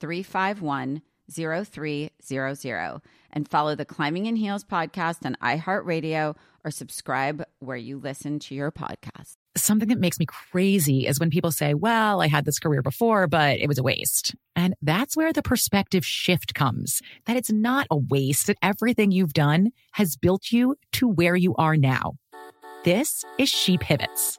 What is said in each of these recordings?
351 0300 and follow the Climbing in Heels podcast on iHeartRadio or subscribe where you listen to your podcast. Something that makes me crazy is when people say, Well, I had this career before, but it was a waste. And that's where the perspective shift comes that it's not a waste, that everything you've done has built you to where you are now. This is She Pivots,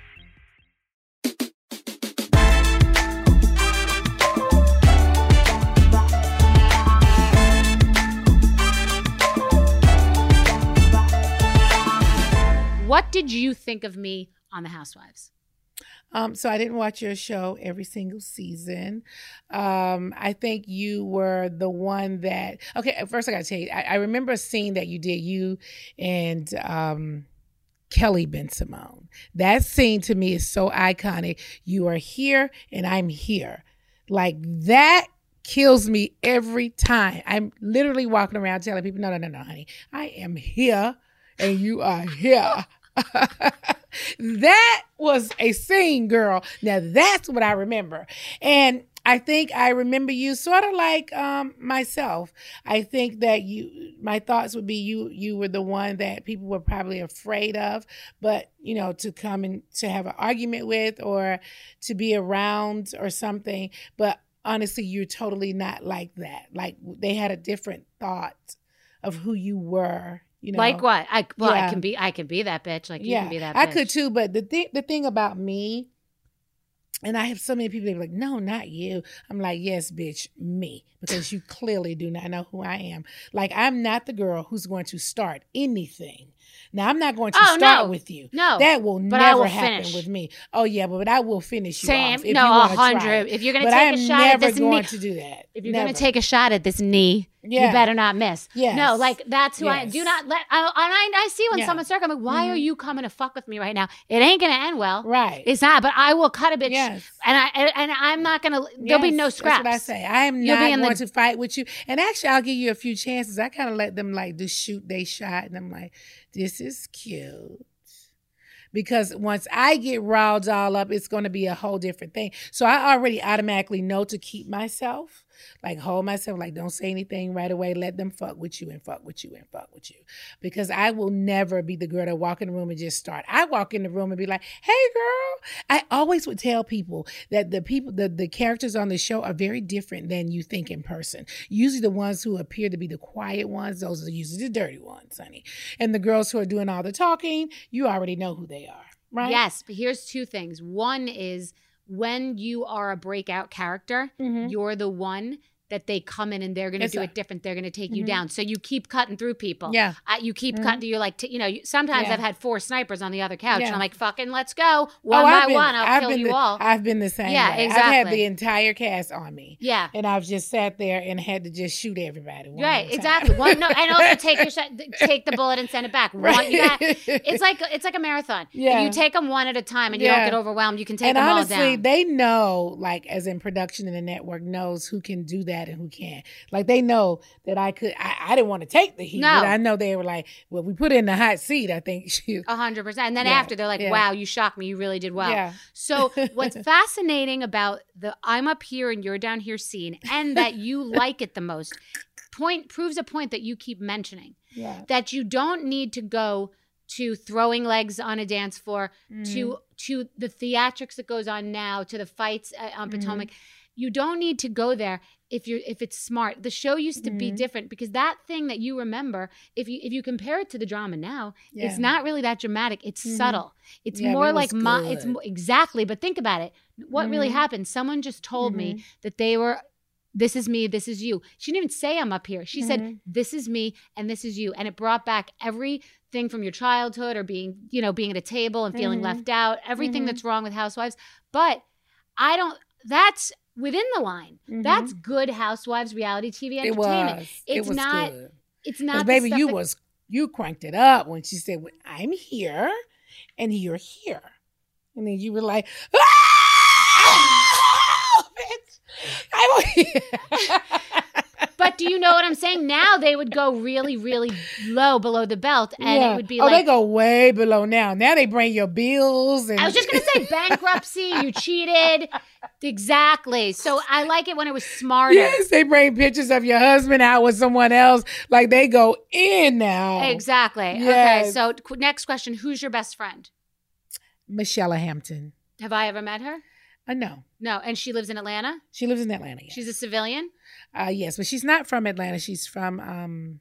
What did you think of me on The Housewives? Um, so I didn't watch your show every single season. Um, I think you were the one that. Okay, first I got to tell you, I, I, remember a scene that you did. You and um, Kelly Bensimon. That scene to me is so iconic. You are here and I'm here. Like that kills me every time. I'm literally walking around telling people, no, no, no, no, honey, I am here and you are here. that was a scene, girl. Now that's what I remember. And I think I remember you sort of like um, myself. I think that you, my thoughts would be you. You were the one that people were probably afraid of, but you know, to come and to have an argument with or to be around or something. But honestly, you're totally not like that. Like they had a different thought of who you were you know, like what? I well, yeah. I can be, I can be that bitch. Like you yeah, can be that. Bitch. I could too. But the thing, the thing about me, and I have so many people that are like, no, not you. I'm like, yes, bitch, me, because you clearly do not know who I am. Like I'm not the girl who's going to start anything now I'm not going to oh, start no. with you. No, that will never will happen finish. with me. Oh yeah, but, but I will finish you off if no, you hundred. If you're going to take a shot at this knee, to do that. If you're going to take a shot at this knee, Yeah. you better not miss. Yes. No, like that's who I do not let. I, and I, I see when Yeah. someone's circling, I'm like, why are mm-hmm. you coming to fuck with me right now? It ain't going to end well. Right. It's not. But I will cut a bitch. Yes. And I and, and I'm not going to. There'll be no scraps. That's what I say. I am You'll not going the- to fight with you. And actually, I'll give you a few chances. I kind of let them like just shoot they shot, and I'm like, this is cute. Because once I get riled all up, it's going to be a whole different thing. So I already automatically know to keep myself, like hold myself, like don't say anything right away. Let them fuck with you and fuck with you and fuck with you. Because I will never be the girl that walk in the room and just start. I walk in the room and be like, hey girl. I always would tell people that the people, the, the characters on the show are very different than you think in person. Usually the ones who appear to be the quiet ones, those are usually the dirty ones, honey. And the girls who are doing all the talking, you already know who they are, right? Yes, but here's two things. One is when you are a breakout character, Mhm. you're the one that they come in and they're going to do a- it different. They're going to take you Mhm. down. So you keep cutting through people. Yeah. Uh, you keep Mhm. cutting. You're like, t- you know, you, sometimes Yeah. I've had four snipers on the other couch, and I'm like, fucking, let's go one Oh, by been- one. I'll I've kill you the, all. I've been the same. Yeah, way. I've had the entire cast on me. yeah. And I've just sat there and had to just shoot everybody. one Right, exactly. One, no, and also take your shot, take the bullet and send it back. One, Right. you got, it's like it's like a marathon. Yeah. If you take them one at a time and you Yeah. don't get overwhelmed, you can take and them honestly, all down. And honestly, they know, like as in production and the network knows who can do that and who can't. Like they know that I could. I, I didn't want to take the heat, No. but I know they were like, "Well, we put in the hot seat." I think she. A hundred percent. And then Yeah, after they're like, yeah. "Wow, you shocked me. You really did well." Yeah. So what's fascinating about the "I'm up here and you're down here" scene, and that you like it the most, point proves a point that you keep mentioning Yeah. that you don't need to go to throwing legs on a dance floor Mm-hmm. to to the theatrics that goes on now to the fights uh, on Mm-hmm. Potomac. You don't need to go there if you're if it's smart. The show used to Mm-hmm. be different because that thing that you remember, if you if you compare it to the drama now, it's not really that dramatic. It's Mhm. subtle. It's Yeah, more it like my. It's mo- exactly. But think about it. What really Mhm. happened? Someone just told Mm-hmm. me that they were. This is me. This is you. She didn't even say I'm up here. She said Mhm. this is me and this is you, and it brought back everything from your childhood or being, you know, being at a table and feeling Mhm. left out. Everything that's wrong with housewives. But I don't. That's within the line. That's good housewives reality TV Mm-hmm. It was. It's it was not. good. It's not. baby, you that- was you cranked it up when she said, "Well, "I'm here, and you're here," and then you were like, "Ah, I'm here." But do you know what I'm saying? Now they would go really, really low below the belt, and Yeah. it would be oh, like they go way below now. Now they bring your bills and I was just gonna say bankruptcy. You cheated. Exactly. So I like it when it was smarter. Yes, they bring pictures of your husband out with someone else. Like they go in now. Exactly. Okay. So next question: Who's your best friend? Michelle Hampton. Have I ever met her? Uh, I know. No. And she lives in Atlanta. She lives in Atlanta. Yes. She's a civilian, uh, yes, but she's not from Atlanta. She's from um,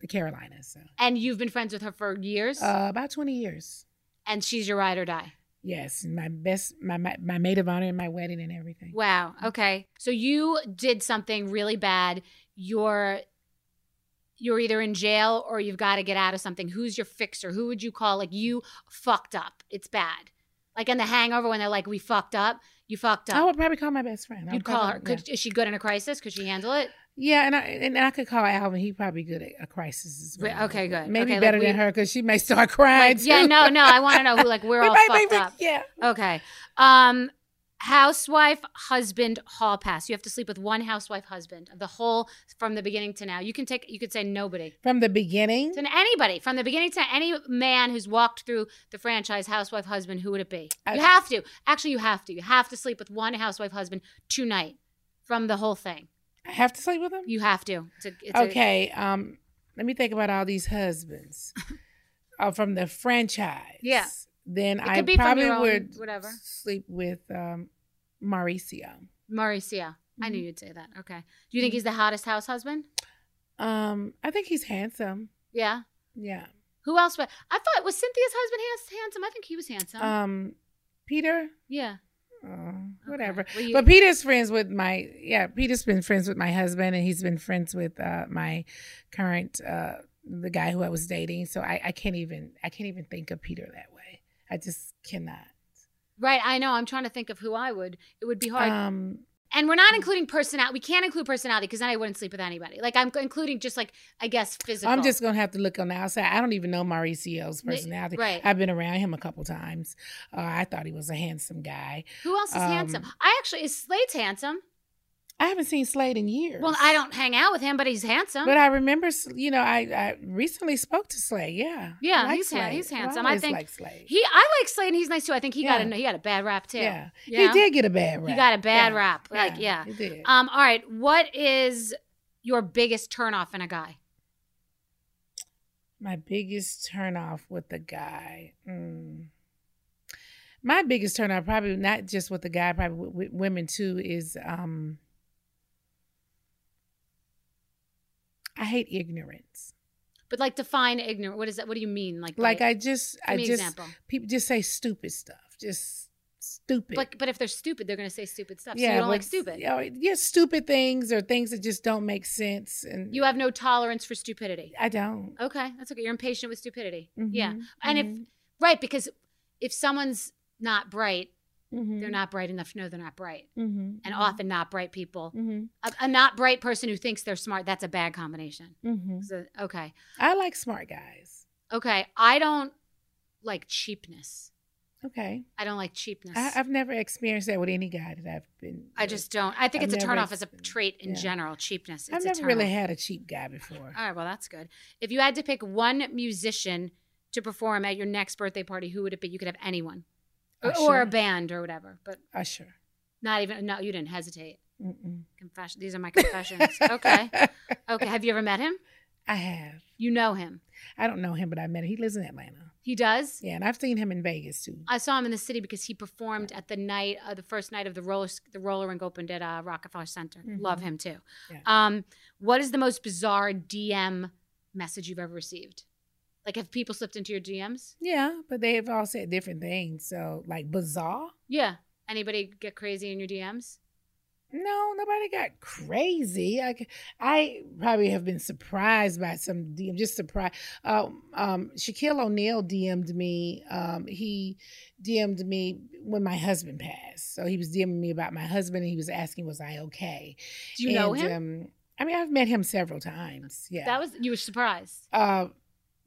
the Carolinas. So. and you've been friends with her for years. Uh, about 20 years. and she's your ride or die. Yes, my best, my, my my maid of honor in my wedding and everything. Wow. Okay. So you did something really bad. You're you're either in jail or you've got to get out of something. Who's your fixer? Who would you call? Like you fucked up. It's bad. Like in the Hangover when they're like, "We fucked up." You fucked up. I would probably call my best friend. I You'd call her. Could, Is she good in a crisis? Could she handle it? Yeah, yeah and I and I could call Alvin. he'd probably good at a crisis as well. okay, good. Maybe Okay, like better we- than her because she may start crying. Like, yeah, no, no. I want to know who. Like we're We all fucked make- up. Yeah. Okay. Um, housewife, husband, hall pass. You have to sleep with one housewife, husband. The whole from the beginning to now. You can take. You could say nobody. From the beginning, To anybody from the beginning to any man who's walked through the franchise, housewife, husband, who would it be? I- you have to. Actually, you have to. You have to sleep with one housewife, husband tonight from the whole thing. I have to sleep with him. You have to. It's a, it's a- okay. um, let me think about all these husbands uh, from the franchise. Yeah. Then I probably own, would whatever. sleep with um, Mauricio. Mauricio. I Mm-hmm. knew you'd say that. Okay. Do you think he's the hottest house husband? Um, I think he's handsome. Yeah. Yeah. Who else? But I thought was Cynthia's husband handsome. I think he was handsome. Um, Peter. yeah. Uh, whatever. Well, you- but Peter's friends with my yeah. Peter's been friends with my husband, and he's been friends with uh, my current uh, the guy who I was dating. So I, I can't even I can't even think of Peter that way. I just cannot. Right. I know. I'm trying to think of who I would. It would be hard. Um, and we're not including personality. We can't include personality because then I wouldn't sleep with anybody. Like I'm including just like I guess physical. I'm just gonna have to look on the outside. I don't even know Mauricio's Ma- personality. right. I've been around him a couple times. Uh, I thought he was a handsome guy. Who else is um, handsome? I actually is Slade's handsome. I haven't seen Slade in years. Well, I don't hang out with him, but he's handsome. But I remember, you know, I, I recently spoke to Slade. Yeah, Yeah, I like he's Slade. he's handsome. I always think like Slade. he, I like Slade, and he's nice too. I think he got a he got a bad rap too. Yeah. Yeah. he did get a bad rap. He got a bad Yeah. rap. Like yeah. he did. Um. All right. What is your biggest turnoff in a guy? My biggest turnoff with the guy. Mm. My biggest turnoff, probably not just with the guy, probably with, with women too, is um. I hate ignorance. But like define ignorant. What is that? What do you mean? Like Like I just, I just example. people just say stupid stuff. Just stupid. But but if they're stupid, they're going to say stupid stuff. so you don't like stupid. Yeah, yeah, stupid things or things that just don't make sense. And You have no tolerance for stupidity. I don't. Okay, that's okay. You're impatient with stupidity. Yeah, Mhm, and if mhm, right because if someone's not bright, mhm, they're not bright enough to know they're not bright. mhm, And mhm, often not bright people, mhm, a, a not bright person who thinks they're smart, that's a bad combination. mhm. So, okay, I like smart guys. okay. I don't like cheapness. Okay. I don't like cheapness. I, I've never experienced that with any guy that I've been. I just don't. I think I've it's a turnoff as a trait in yeah. general. Cheapness. It's I've never really had a cheap guy before. All right, well, that's good. If you had to pick one musician to perform at your next birthday party, who would it be? You could have anyone, or, or a band or whatever, but Usher. not even. No, you didn't hesitate. Mm-mm. Confession. These are my confessions. okay. Okay. Have you ever met him? I have. You know him. I don't know him, but I met him. He lives in Atlanta. He does. Yeah, and I've seen him in Vegas too. I saw him in the city because he performed at the night, uh, the first night of the roller, the roller rink opened at uh, Rockefeller Center. Mhm. Love him too. Yeah. Um, what is the most bizarre DM message you've ever received? Like, have people slipped into your DMs? Yeah, but they have all said different things. So, like bizarre. Yeah. Anybody get crazy in your DMs? No, nobody got crazy. i probably have been surprised by some DM, just surprised. Um, um, Shaquille O'Neal DM'd me. Um, he DM'd me when my husband passed. So he was DMing me about my husband, and he was asking, "Was I okay?" Do you know him? Um, I mean, I've met him several times. Yeah. That was you were surprised. Uh,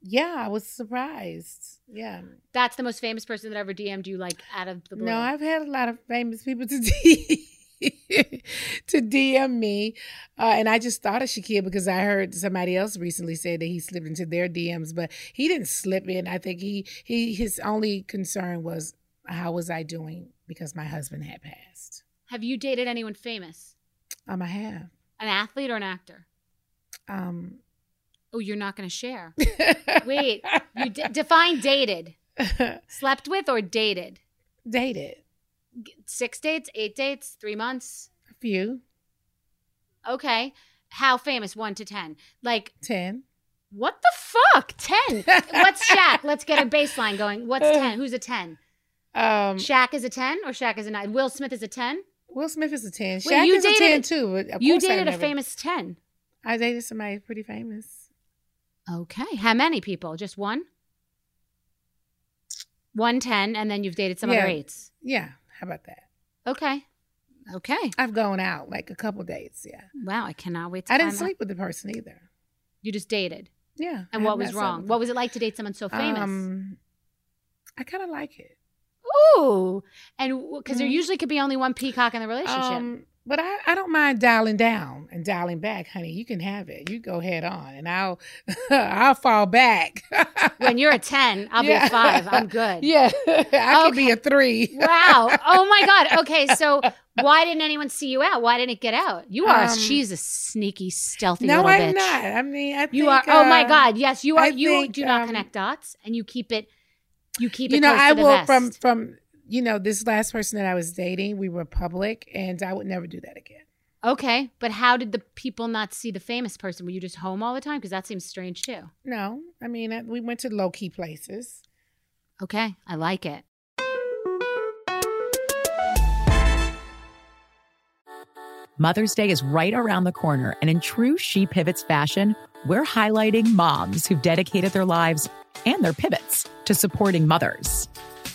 yeah, I was surprised. Yeah. That's the most famous person that ever DM'd you, like out of the blue. No, I've had a lot of famous people to D- to DM me, uh, and I just thought of Shaquille because I heard somebody else recently say that he slipped into their DMs, but he didn't slip in. I think he he his only concern was how was I doing because my husband had passed. Have you dated anyone famous? Um, I have. An athlete or an actor? Um, Oh, you're not going to share. Wait, you d- define dated. Slept with or dated? dated Six dates, eight dates, three months. a few, Okay. How famous? One to ten. Like ten. what the fuck? Ten. What's Shaq? Let's get a baseline going. What's ten? Who's a ten? Um, Shaq is a ten or Shaq is a nine? Will Smith is a ten. Will Smith is a ten. Wait, Shaq you is a dated- ten too. You dated a famous ten. I dated somebody pretty famous. Okay. How many people? Just one? One ten, and then you've dated some Yeah. other eights. Yeah, how about that? Okay. Okay. I've gone out like a couple dates. Yeah, Wow, I cannot wait to I didn't find out. sleep with the person either. You just dated. Yeah, And I what was wrong? What was it like to date someone so famous? Um, I kind of like it. Ooh. And because there Mhm. usually could be only one peacock in the relationship. Um, but I, I don't mind dialing down and dialing back, honey. You can have it. You go head on, and I'll I'll fall back. when you're a 10, I'll be a 5. I'm good. Yeah, I could be a three. Wow. Oh my God. Okay. So why didn't anyone see you out? Why didn't it get out? You are, a, Um, she's a sneaky, stealthy No, little I'm bitch. not. I mean, I You think, are. Oh my uh, God. Yes, you are. I you think, do not um, connect dots and you keep it, you keep It you know, I will from from you know this last person that I was dating. We were public, and I would never do that again. Okay. But how did the people not see the famous person? Were you just home all the time? Because that seems strange too. No, I mean I- we went to low key places. Okay. I like it. Mother's Day is right around the corner, and in true She Pivots fashion, we're highlighting moms who've dedicated their lives and their pivots to supporting mothers.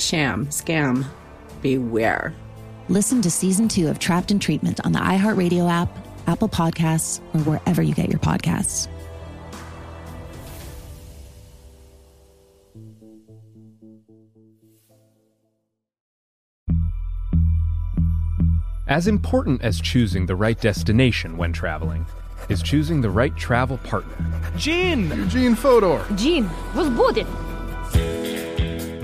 sham, scam, beware. Listen to season two of Trapped in Treatment on the iHeartRadio app, Apple Podcasts, or wherever you get your podcasts. As important as choosing the right destination when traveling is choosing the right travel partner. Gene! Eugene Fodor. Gene was booted.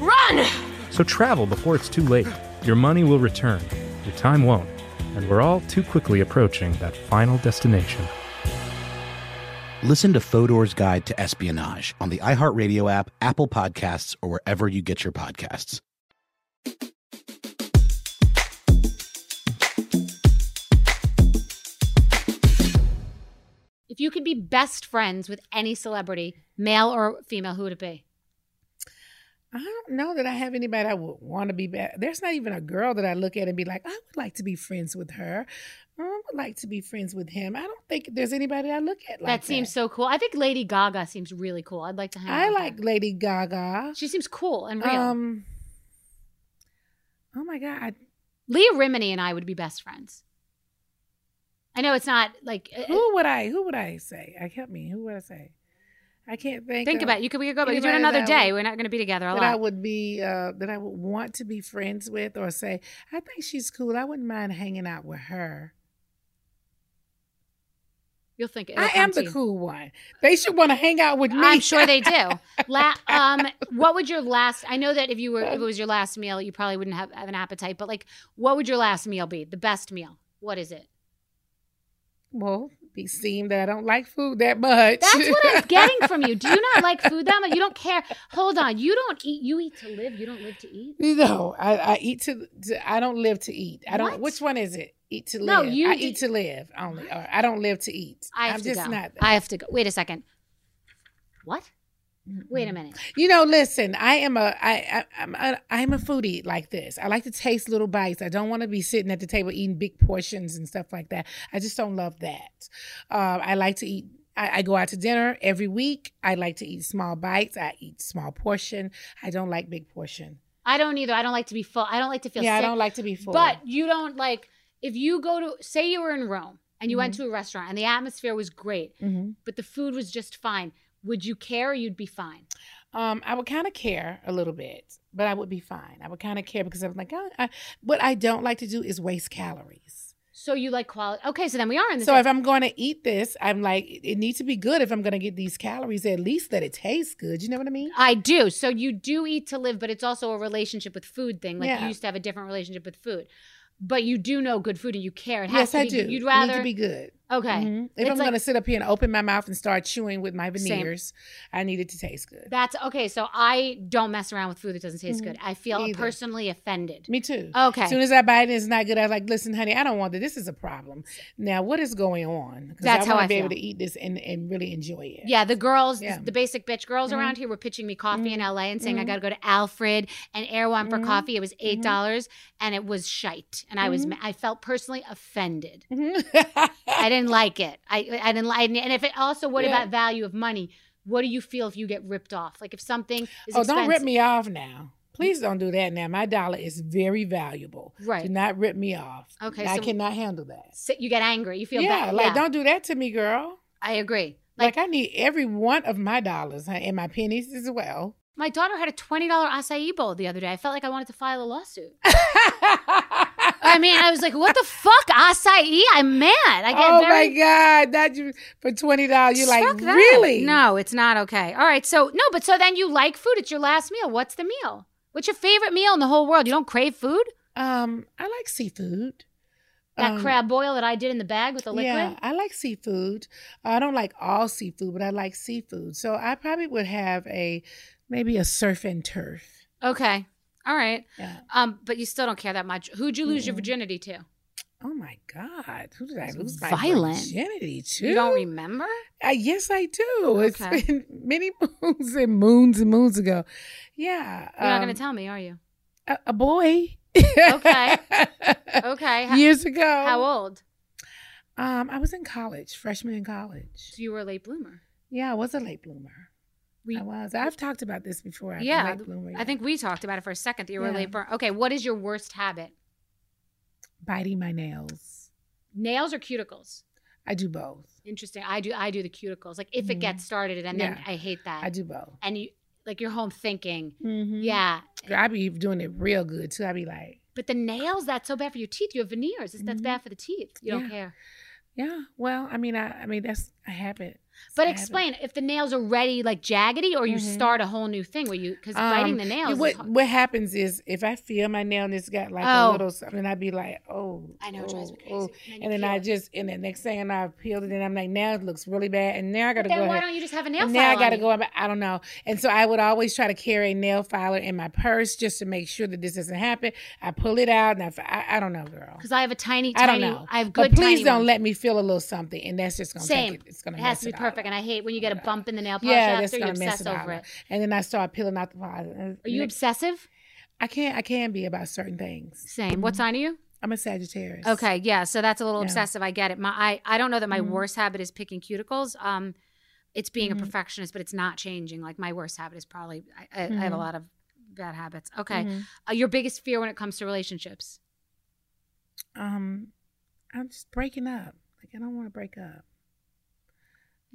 Run! So travel before it's too late. Your money will return, your time won't, and we're all too quickly approaching that final destination. Listen to Fodor's Guide to Espionage on the iHeartRadio app, Apple Podcasts, or wherever you get your podcasts. If you could be best friends with any celebrity, male or female, who would it be? I don't know that I have anybody I would want to be back. There's not even a girl that I look at and be like, I would like to be friends with her. I would like to be friends with him. I don't think there's anybody I look at like that seems so cool. I think Lady Gaga seems really cool. I'd like to hang out I like Lady Gaga. She seems cool and real. Um, oh my god, Leah Remini and I would be best friends. I know it's not like uh, who would I? Who would I say? I help me. Who would I say? I can't think. think about it. You could we could go, but you do it another day. would- We're not going to be together a that lot. I would be uh, that I would want to be friends with, or say, I think she's cool. I wouldn't mind hanging out with her. You'll think I am the cool one. They should want to hang out with me. I'm sure they do. La- um, what would your last? I know that if you were, if it was your last meal, you probably wouldn't have, have an appetite. But like, what would your last meal be? The best meal? What is it? well, be seem that I don't like food that much. That's what I'm getting from you. Do you not like food that much? You don't care. Hold on. You don't eat. You eat to live. You don't live to eat. No, I, I eat to, to. I don't live to eat. I don't. What? Which one is it? Eat to No, live. you I eat to live only. Or I don't live to eat. I have am to just go. not. I have to go. Wait a second. What? Wait a minute. You know, listen. I am a. I. I I'm. A, I'm a foodie like this. I like to taste little bites. I don't want to be sitting at the table eating big portions and stuff like that. I just don't love that. Uh, I like to eat. I, I go out to dinner every week. I like to eat small bites. I eat small portion. I don't like big portion. I don't either. I don't like to be full. I don't like to feel yeah, sick. I don't like to be full. But you don't like if you go to say you were in Rome and you went Mm-hmm. to a restaurant and the atmosphere was great, Mhm. but the food was just fine. Would you care or you'd be fine? Um, I would kind of care a little bit, but I would be fine. I would kind of care because I'm like, oh, I, what I don't like to do is waste calories. So you like quality. Okay, so then we are in the So if I'm going to eat this, I'm like, it needs to be good. If I'm going to get these calories, at least that it tastes good. You know what I mean? I do. So you do eat to live, but it's also a relationship with food thing. Like Yeah. you used to have a different relationship with food. But you do know good food and you care. It Yes, has to I do. You'd It rather need to be good. Okay. Mhm. If It's I'm like- going to sit up here and open my mouth and start chewing with my Same. veneers, I need it to taste good. That's okay. So I don't mess around with food that doesn't taste Mhm. good. I feel Either. personally offended. Me too. Okay. As soon as I bite it, it's not good. I'm like, listen, honey, I don't want that. This is a problem. Now, what is going on? That's I how I be feel. able to eat this and, and really enjoy it. Yeah, the girls, Yeah. the basic bitch girls Mhm. around here were pitching me coffee in LA and saying I Mhm. got to go to Alfred and Erewhon for Mhm. coffee. It was Mm-hmm. eight dollars and it was shite, and I was. I felt personally offended. Mm-hmm. I didn't like it. I I didn't like, it. and if it also what Yeah. about value of money? What do you feel if you get ripped off? Like if something is oh, don't rip me off now. Please don't do that now. My dollar is very valuable. Right. Do not rip me off. Okay, I cannot handle that. So you get angry. You feel yeah, bad. like yeah. don't do that to me, girl. I agree. Like, I need every one of my dollars and my pennies as well. My daughter had a $20 acai bowl the other day. I felt like I wanted to file a lawsuit. I mean, I was like, what the fuck? Acai? I'm mad. I get oh very my god! That for twenty dollars. You're like that. really? No, it's not okay. All right. So, no, but so then you like food. It's your last meal. What's the meal? What's your favorite meal in the whole world? You don't crave food? Um, I like seafood. That Um, crab boil that I did in the bag with the liquid? Yeah, I like seafood. I don't like all seafood, but I like seafood. So I probably would have a maybe a surf and turf. Okay. All right. Yeah. Um, but you still don't care that much. Who'd you lose your virginity to? Oh my God! Who did I lose my violent. virginity to? You don't remember? Uh, yes, I do. It's been many moons and moons and moons ago. Yeah. You're not um, going to tell me, are you? a, a boy. Okay. Okay. How- Years ago. How old? Um, I was in college, freshman in college. So you were a late bloomer. Yeah, I was a late bloomer. I was. I've talked about this before. I'm yeah. bloomer. I think we talked about it for a second that you were Yeah. late bloomer. Okay. What is your worst habit? biting my nails. Nails or cuticles? I do both. Interesting. I do. I do the cuticles. Like if it Mhm. gets started, and then Yeah. I hate that. I do both. And you, like, you're home thinking, Mhm. yeah. I be doing it real good too. I be like, But the nails, that's so bad for your teeth. You have veneers. That's Mhm. bad for the teeth. You don't Yeah. care. yeah. Well, I mean, I, I mean, that's a habit. But explain if the nails are ready, like jaggedy, or you Mhm. start a whole new thing where you because biting the Um, nails. What what happens is if I feel my nail and it's got like Oh. a little something, I'd be like, oh, I know, it drives me oh, crazy. oh. And then And then I it. just and the next thing and I peeled it and I'm like, now it looks really bad. And now I gotta But then go. why ahead- don't you just have a nail now I gotta go. about- I don't know. And so I would always try to carry a nail filer in my purse just to make sure that this doesn't happen. I pull it out and I, I, I don't know, girl. Because I have a tiny, I don't know. I have good. But please tiny don't ones. let me feel a little something, and that's just gonna Same. take it. It's gonna it mess has to be perfect, and I hate when you get a bump in the nail polish yeah, after. You obsess over it. And then I start peeling out the polish. Are you obsessive? I can't. I can be about certain things. Same. What sign are you? I'm a Sagittarius. Okay, yeah. So that's a little Yeah. obsessive. I get it. My, I, I don't know that my Mhm. worst habit is picking cuticles. Um, it's being Mhm. a perfectionist, but it's not changing. Like my worst habit is probably I, I, I have a Mhm. lot of bad habits. Okay, Mhm. uh, your biggest fear when it comes to relationships? Um, I'm just breaking up. Like I don't want to break up.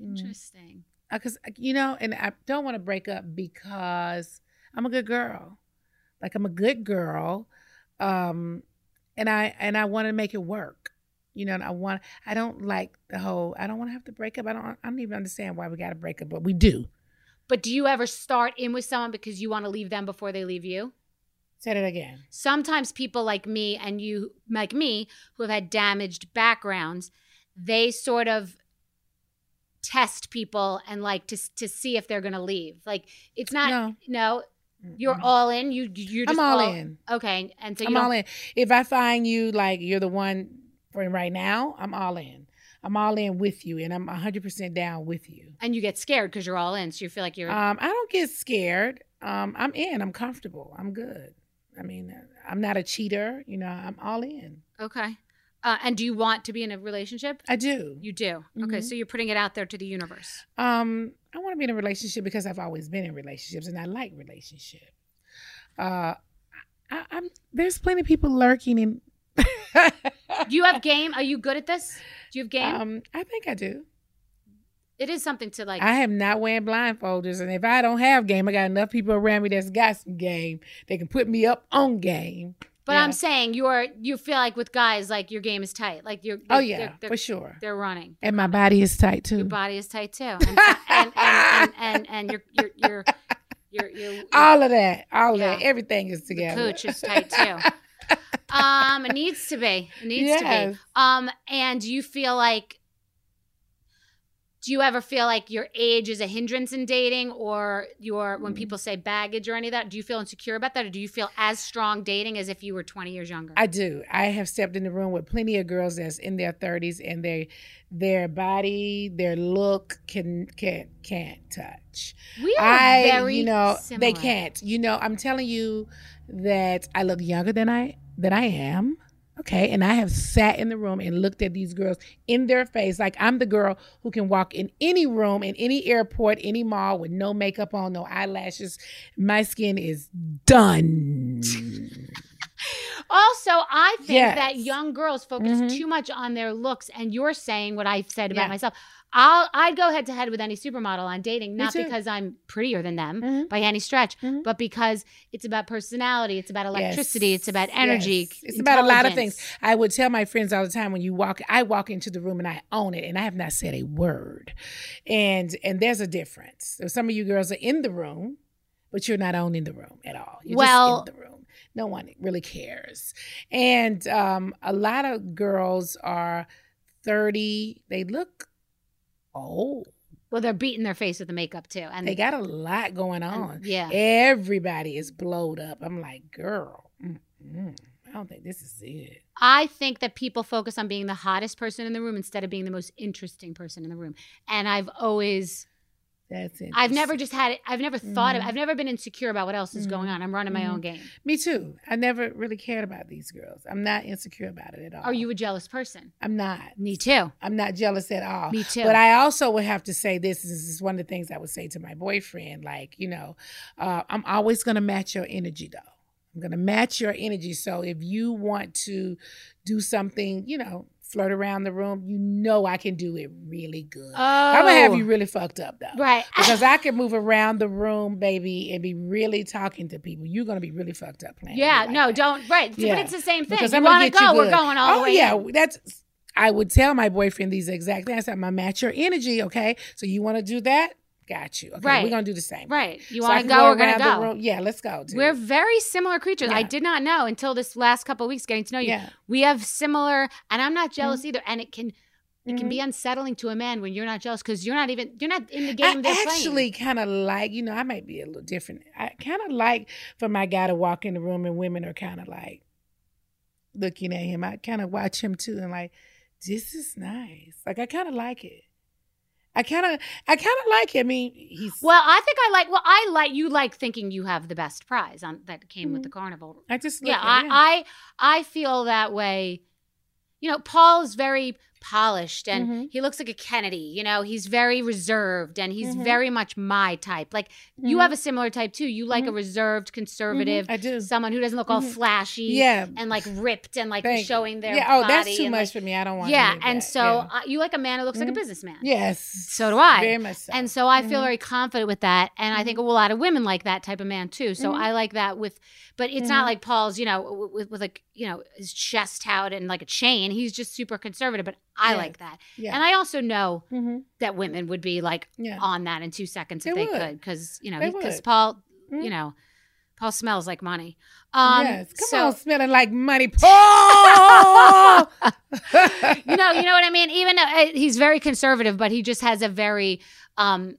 Mm. Interesting. because you know, and I don't want to break up because I'm a good girl. Like I'm a good girl, um, and I and I want to make it work. You know, and I want. I don't like the whole. I don't want to have to break up. I don't. I don't even understand why we got to break up, but we do. But do you ever start in with someone because you want to leave them before they leave you? Say it again. Sometimes people like me and you, like me, who have had damaged backgrounds, they sort of test people and like to to see if they're going to leave. Like it's not No. no, you're all in. You you're I'm just all in. Okay, and so I'm all in. If I find you like you're the one for right now, I'm all in. I'm all in with you, and I'm 100 percent down with you. and you get scared because you're all in. So you feel like you're Um, I don't get scared. Um, I'm in. I'm comfortable. I'm good. I mean, I'm not a cheater. You know, I'm all in. okay. Uh, and do you want to be in a relationship? I do. You do. Okay, Mhm. so you're putting it out there to the universe. Um, I want to be in a relationship because I've always been in relationships, and I like relationship. Uh, I, I'm there's plenty of people lurking in. Do you have game? Are you good at this? Do you have game? Um, I think I do. it is something to like. I am not wearing blindfolders, and if I don't have game, I got enough people around me that's got some game. They can put me up on game. But Yeah. I'm saying you're you feel like with guys like your game is tight. Like you're Oh, yeah, they're- they're- for sure. They're running. and my body is tight too. Your body is tight too. And and and, and, and, and your your your your your all of that, all Yeah. of that, everything is together. cooch is tight too. Um, it needs to be. It needs to be. Um, and you feel like do you ever feel like your age is a hindrance in dating or your when mm-hmm. people say baggage or any of that, do you feel insecure about that or do you feel as strong dating as if you were 20 years younger? I do. I have stepped in the room with plenty of girls that's in their thirties, and they, their body, their look can can can't touch. We are I, very you know, similar. they can't. You know, I'm telling you that I look younger than I than I am. Okay, and I have sat in the room and looked at these girls in their face like I'm the girl who can walk in any room, in any airport, any mall with no makeup on, no eyelashes. My skin is done. Also, I think Yes. that young girls focus Mhm. too much on their looks, and you're saying what I've said about Yeah. myself. I'll I'd go head to head with any supermodel on dating, not. Mm-hmm. because I'm prettier than them by any stretch, but because it's about personality, it's about electricity, it's about energy. Yes. It's about a lot of things. I would tell my friends all the time when you walk, I walk into the room and I own it, and I have not said a word. And and there's a difference. So some of you girls are in the room, but you're not owning the room at all. You're Well- just in the room. No one really cares. And um, a lot of girls are 30. They look old. Well, they're beating their face with the makeup too, and They got a lot going on. yeah. Everybody is blowed up. I'm like, girl, mm-mm, I don't think this is it. I think that people focus on being the hottest person in the room instead of being the most interesting person in the room. And I've always That's it. I've never just had it I've never thought of Mhm. I've never been insecure about what else is going on. I'm running my own Mhm. game. Me too. I never really cared about these girls. I'm not insecure about it at all. Are you a jealous person? I'm not. Me too. I'm not jealous at all. Me too. But I also would have to say this, this is one of the things I would say to my boyfriend. Like, you know, uh, I'm always going to match your energy, though. I'm going to match your energy. So if you want to do something, you know, flirt around the room, you know I can do it really good. I'm going to have Oh. you really fucked up, though. Right. Because I can move around the room, baby, and be really talking to people. You're to be really fucked up playing. Yeah, no, don't right. Yeah. But it's the same thing. Because you I'm gonna want to get you go, we're going all oh, the way. yeah, in. that's. I would tell my boyfriend these exact things. I'm gonna match your energy, okay? So you want to do that? Got you. Okay, Right. we're gonna do the same. Right. You So want to can go, we're going to around the go. room. Yeah, let's go. dude. We're very similar creatures. I did not know until this last couple of weeks getting to know you. Yeah. We have similar, and I'm not jealous Mm-hmm. either. And it can it can be unsettling to a man when you're not jealous because you're not even you're not in the game I actually kind of like, you know, I might be a little different. I kind of like for my guy to walk in the room and women are kind of like looking at him. I kind of watch him too and like, this is nice. Like I kind of like it. I kind of, I kind of like it. I mean, he's Well, I think I like. Well, I like you like thinking you have the best prize on that came with the carnival. Mm-hmm. I just yeah, look I. I I feel that way. You know, Paul's very polished and Mhm. he looks like a Kennedy. You know, he's very reserved and he's Mhm. very much my type. Like you Mhm. have a similar type too. You like a Mhm. reserved, conservative. I do. Someone who doesn't look all Mhm. flashy. Yeah. and like ripped and like Thank- showing their yeah. Oh, that's too much like- for me. I don't want. yeah, and that. so Yeah. uh, you like a man who looks like a businessman. yes, So do I. Very much so. And so I feel very confident with that. And I think a lot of women like that type of man too. So. I like that with, but it's not like Paul's, you know, with, with like, you know, his chest out and like a chain. He's just super conservative, but I Yeah. like that. Yeah. And I also know Mhm. that women would be like Yeah. on that in two seconds if They they, could. Cause, you know, because. Paul, Mhm. you know, Paul smells like money. Um, yes, come so- on, smelling like money, Paul. you know, you know what I mean. Even though uh, he's very conservative, but he just has a very, um,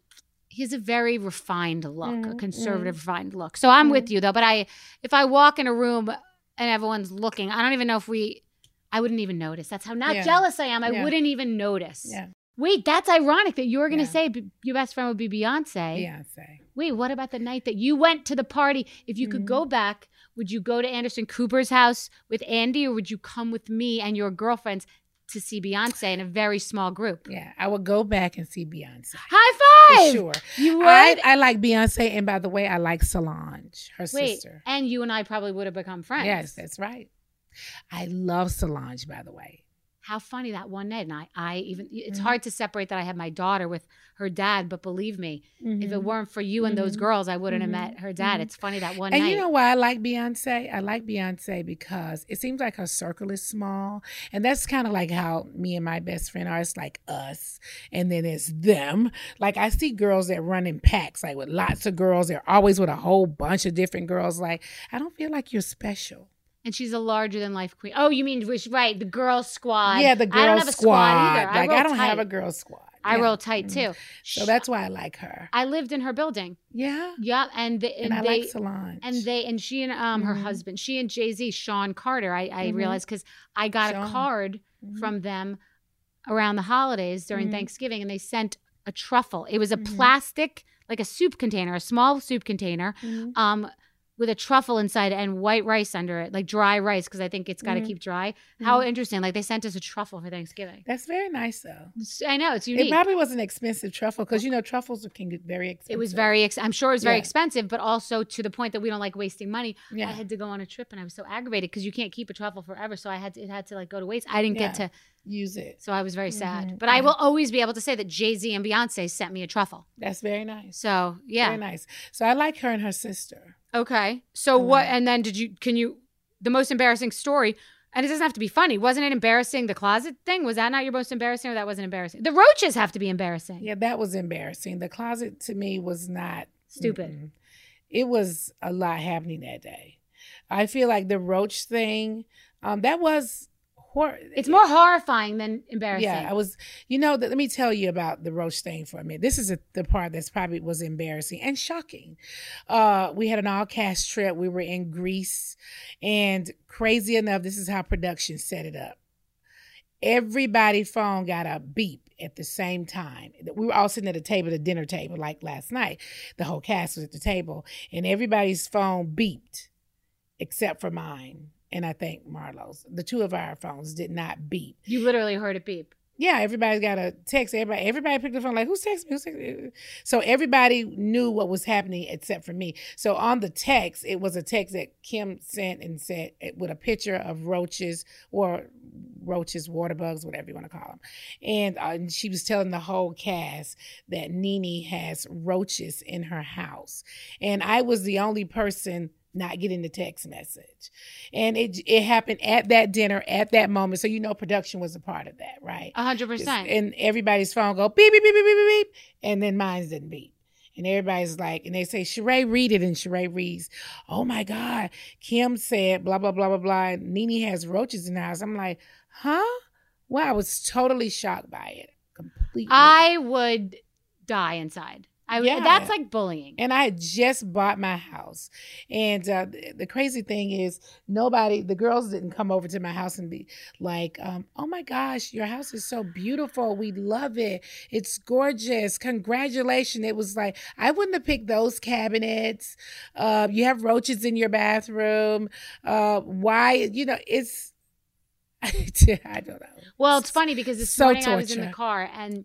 he has a very refined look, a Mhm, conservative, refined look. So I'm Mm-hmm. with you though. But I, if I walk in a room and everyone's looking, I don't even know if we, I wouldn't even notice. That's how not Yeah. jealous I am. I Yeah. wouldn't even notice. Yeah. Wait, that's ironic that you were going to Yeah. say b- your best friend would be Beyonce. Beyonce. Wait, what about the night that you went to the party? If you Mm-hmm. could go back, would you go to Anderson Cooper's house with Andy or would you come with me and your girlfriends to see Beyonce in a very small group? Yeah, I would go back and see Beyonce. High For five! sure. You would? I, I like Beyonce, and by the way, I like Solange, her Wait, sister. and you and I probably would have become friends. Yes, that's right. I love Solange, by the way. How funny that one night. And I, I even, it's Mhm. hard to separate that I had my daughter with her dad, but believe me, if it Mhm. weren't for you and those Mhm. girls, I wouldn't have met her dad. It's funny that one and night. you know why I like Beyonce? I like Beyonce because it seems like her circle is small. And that's kind of like how me and my best friend are. It's like us, and then it's them. Like I see girls that run in packs, like with lots of girls. They're always with a whole bunch of different girls. Like, I don't feel like you're special. And she's a larger than life queen. Oh, you mean which right? The girl squad. yeah, the girl I don't have a squad. either. Like, roll I don't have a girl squad. I Yeah. roll tight too. So that's why I like her. I lived in her building. Yeah. Yeah, and they, And I they, like Solange. And they and she and um her Mhm. husband, she and Jay Z, Shawn Carter. I, I Mhm. realized because I got Shawn. a card Mhm. from them around the holidays during Mhm. Thanksgiving, and they sent a truffle. It was a Mhm. plastic, like a soup container, a small soup container, Mhm. um, with a truffle inside and white rice under it, like dry rice, because I think it's got to Mhm. keep dry. How Mhm. interesting! Like they sent us a truffle for Thanksgiving. That's very nice, though. It's- I know it's unique. It probably was an expensive truffle because you know truffles can get very expensive. It was very. Ex- I'm sure it was very Yeah. expensive, but also to the point that we don't like wasting money. Yeah. I had to go on a trip, and I was so aggravated because you can't keep a truffle forever. So I had to. It had to like go to waste. I didn't get to use it. So I was very sad. Mhm, But I will always be able to say that Jay Z and Beyonce sent me a truffle. That's very nice. So yeah, Very nice. So I like her and her sister. Okay. So what? And then did you? Can you? The most embarrassing story, and it doesn't have to be funny. Wasn't it embarrassing? The closet thing was that not your most embarrassing, or that wasn't embarrassing? The roaches have to be embarrassing. Yeah, that was embarrassing. The closet to me was not Stupid. mm-mm. It was a lot happening that day. I feel like the roach thing, um, that was hor- It's more horrifying than embarrassing. Yeah, I was. You know, th- let me tell you about the roach thing for a minute. This is a, the part that's probably was embarrassing and shocking. Uh, we had an all cast trip. We were in Greece, and crazy enough, this is how production set it up. Everybody's phone got a beep at the same time. We were all sitting at a table, the dinner table, like last night. The whole cast was at the table, and everybody's phone beeped except for mine. And I think Marlo's. The two of our phones did not beep. You literally heard it beep. Yeah, everybody's got a text. Everybody, everybody picked the phone like, "Who's texting me?" Who's texting me? So everybody knew what was happening except for me. So on the text, it was a text that Kim sent and said it, with a picture of roaches or roaches, water bugs, whatever you want to call them. And, uh, and she was telling the whole cast that Nene has roaches in her house, and I was the only person not getting the text message. And it it happened at that dinner at that moment. So you know production was a part of that, right? A hundred percent. And everybody's phone go beep beep beep beep beep beep, beep and then mine didn't beep. And everybody's like, and they say, Sheree, read it. And Sheree reads, Oh my God. Kim said, blah, blah, blah, blah, blah. Nene has roaches in the house. I'm like, huh? Well, I was totally shocked by it. Completely. I would die inside. I Yeah. that's like bullying. And I had just bought my house. And uh, the, the crazy thing is, nobody, the girls didn't come over to my house and be like, um, oh my gosh, your house is so beautiful. We love it. It's gorgeous. Congratulations. It was like, I wouldn't have picked those cabinets. Uh, you have roaches in your bathroom. Uh, why? You know, it's, I don't know. Well, it's funny because this So morning I was in the car and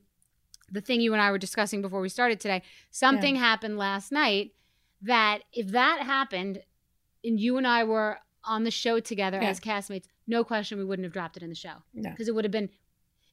the thing you and I were discussing before we started today, something happened last night that if that happened and you and I were on the show together Yeah. as castmates, no question we wouldn't have dropped it in the show. No. Because it would have been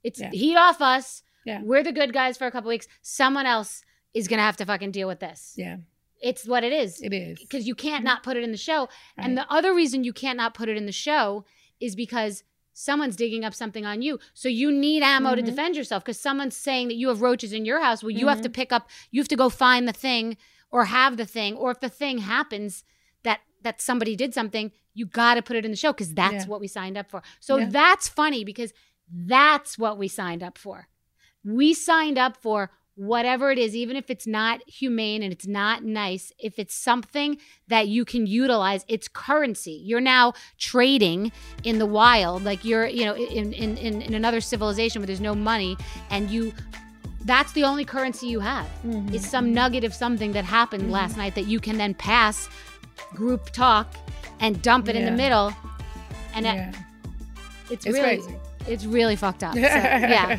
it's Yeah. heat off us. Yeah. We're the good guys for a couple weeks. Someone else is gonna have to fucking deal with this. Yeah. It's what it is. It is. Because you can't mm-hmm. not put it in the show. And the other reason you can't not put it in the show is because someone's digging up something on you. So you need ammo to Mhm. defend yourself because someone's saying that you have roaches in your house. Well, you have to pick up, you have to go find the thing or have the thing. Or if the thing happens that that somebody did something, you got to put it in the show because that's Yeah. what we signed up for. So Yeah. that's funny because that's what we signed up for. We signed up for whatever it is, even if it's not humane and it's not nice, if it's something that you can utilize, it's currency. You're now trading in the wild, like you're, you know, in, in, in, another civilization where there's no money and you that's the only currency you have. Mm-hmm. Is some nugget of something that happened mm-hmm. last night that you can then pass group talk and dump it in the middle and it- it's, It's really crazy. it's really fucked up. So, yeah